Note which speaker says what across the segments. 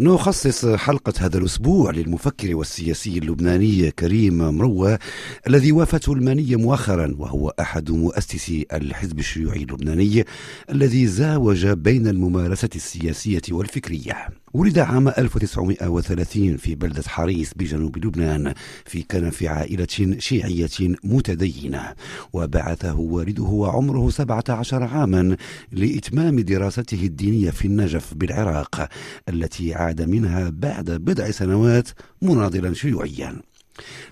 Speaker 1: نخصص حلقة هذا الأسبوع للمفكر والسياسي اللبناني كريم مروة الذي وافته المانية مؤخرا وهو أحد مؤسسي الحزب الشيوعي اللبناني الذي زاوج بين الممارسة السياسية والفكرية. ولد عام 1930 في بلدة حريص بجنوب لبنان في كنف عائلة شيعية متدينة. وبعثه والده وعمره 17 عاما لإتمام دراسته الدينية في النجف بالعراق التي عاد منها بعد بضع سنوات مناضلا شيوعيا.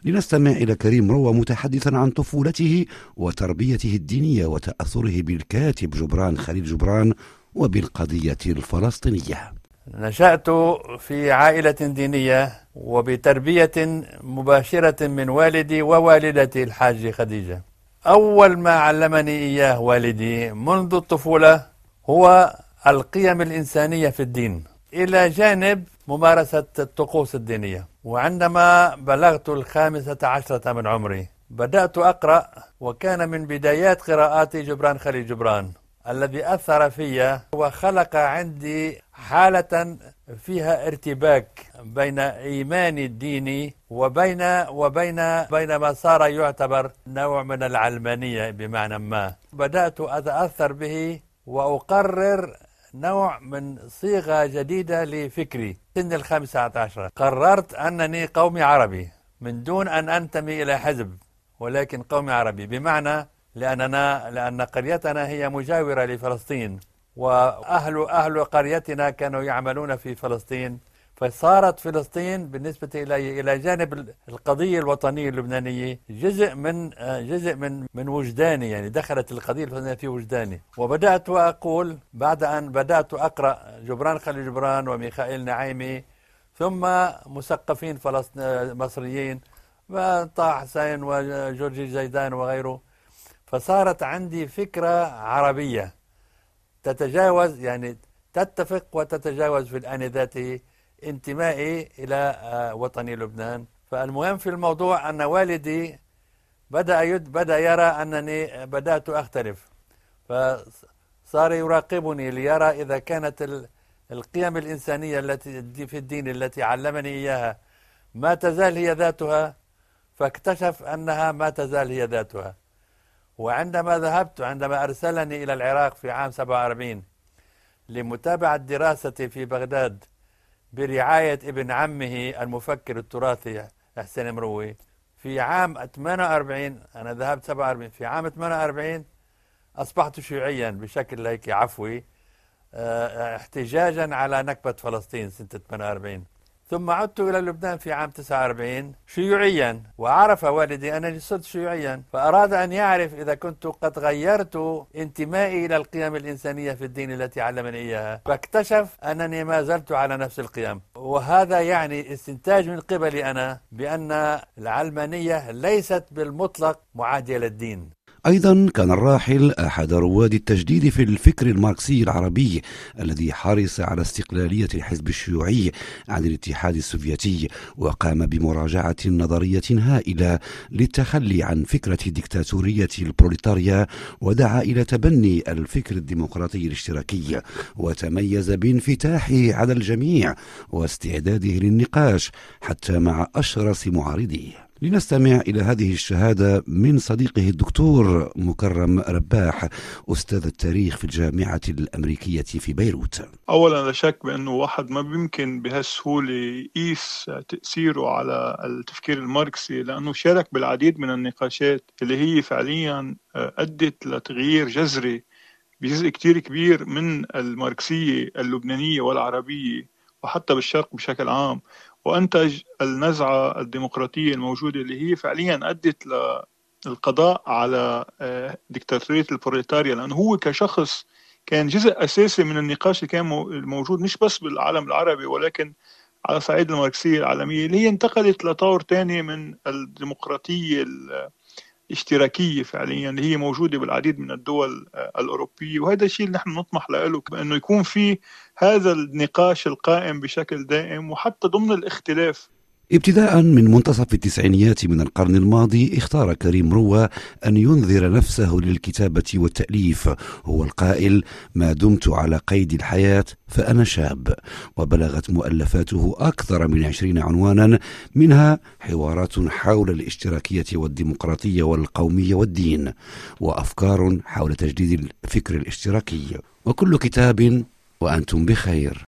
Speaker 1: لنستمع إلى كريم روى متحدثا عن طفولته وتربيته الدينية وتأثره بالكاتب جبران خليل جبران وبالقضية الفلسطينية.
Speaker 2: نشأت في عائلة دينية وبتربية مباشرة من والدي ووالدتي الحاجة خديجة. أول ما علمني إياه والدي منذ الطفولة هو القيم الإنسانية في الدين إلى جانب ممارسة الطقوس الدينية. وعندما بلغت الخامسة عشرة من عمري بدأت أقرأ وكان من بدايات قراءاتي جبران خليل جبران. الذي أثر في وخلق عندي حالة فيها ارتباك بين إيماني الديني وبين وبين بين ما صار يعتبر نوع من العلمانية بمعنى ما. بدأت أتأثر به وأقرر نوع من صيغة جديدة لفكري. سن الخامسة عشر. قررت أنني قومي عربي من دون أن أنتمي إلى حزب ولكن قومي عربي. بمعنى لأننا لأن قريتنا هي مجاورة لفلسطين وأهل أهل قريتنا كانوا يعملون في فلسطين. فصارت فلسطين بالنسبة إلي إلى جانب القضية الوطنية اللبنانية جزء من جزء من من وجداني يعني دخلت القضية الفلسطينية في وجداني. وبدأت أقول بعد أن بدأت أقرأ جبران خليل جبران وميخائيل نعيمي ثم مثقفين فلسطين مصريين طه حسين وجورجي زيدان وغيره. فصارت عندي فكرة عربية. تتجاوز يعني تتفق وتتجاوز في الآن ذاته انتمائي إلى آه، وطني لبنان. فالمهم في الموضوع أن والدي بدأ يد بدأ يرى أنني بدأت أختلف. فصار يراقبني ليرى إذا كانت القيم الإنسانية التي في الدين التي علمني إياها ما تزال هي ذاتها. فاكتشف أنها ما تزال هي ذاتها. وعندما ذهبت عندما أرسلني إلى العراق في عام 47 لمتابعة دراستي في بغداد برعاية ابن عمه المفكر التراثي حسين مروي في عام 48 أنا ذهبت 47 في عام 48 أصبحت شيوعيا بشكل هيك عفوي آه، احتجاجا على نكبة فلسطين سنة 48 ثم عدت إلى لبنان في عام 49 شيوعيا وعرف والدي أنني صرت شيوعيا فأراد أن يعرف إذا كنت قد غيرت انتمائي إلى القيم الإنسانية في الدين التي علمني إياها. فاكتشف أنني ما زلت على نفس القيم. وهذا يعني استنتاج من قبلي أنا بأن العلمانية ليست بالمطلق معادية للدين.
Speaker 1: أيضا كان الراحل أحد رواد التجديد في الفكر الماركسي العربي الذي حرص على استقلالية الحزب الشيوعي عن الاتحاد السوفيتي وقام بمراجعة نظرية هائلة للتخلي عن فكرة الدكتاتورية البروليتاريا ودعا إلى تبني الفكر الديمقراطي الاشتراكي وتميز بانفتاحه على الجميع واستعداده للنقاش حتى مع أشرس معارضيه. لنستمع إلى هذه الشهادة من صديقه الدكتور مكرم رباح أستاذ التاريخ في الجامعة الأمريكية في بيروت.
Speaker 3: أولا لا شك بأنه واحد ما بيمكن بهالسهولة يقيس تأثيره على التفكير الماركسي لأنه شارك بالعديد من النقاشات اللي هي فعليا أدت لتغيير جذري بجزء كتير كبير من الماركسية اللبنانية والعربية. وحتى بالشرق بشكل عام. وأنتج النزعة الديمقراطية الموجودة اللي هي فعليا أدت للقضاء على آه، دكتاتورية البروليتاريا. لأنه هو كشخص كان جزء أساسي من النقاش اللي كان موجود مش بس بالعالم العربي ولكن على صعيد الماركسية العالمية اللي هي انتقلت لطور تاني من الديمقراطية اشتراكية فعليا اللي هي موجودة بالعديد من الدول آه، الأوروبية. وهذا الشيء اللي نحن نطمح له بأنه يكون في هذا النقاش القائم بشكل دائم وحتى ضمن الاختلاف
Speaker 1: ابتداء من منتصف التسعينيات من القرن الماضي اختار كريم روى أن ينذر نفسه للكتابة والتأليف. هو القائل ما دمت على قيد الحياة فأنا شاب. وبلغت مؤلفاته أكثر من عشرين عنوانا منها حوارات حول الاشتراكية والديمقراطية والقومية والدين وأفكار حول تجديد الفكر الاشتراكي. وكل كتاب وأنتم بخير.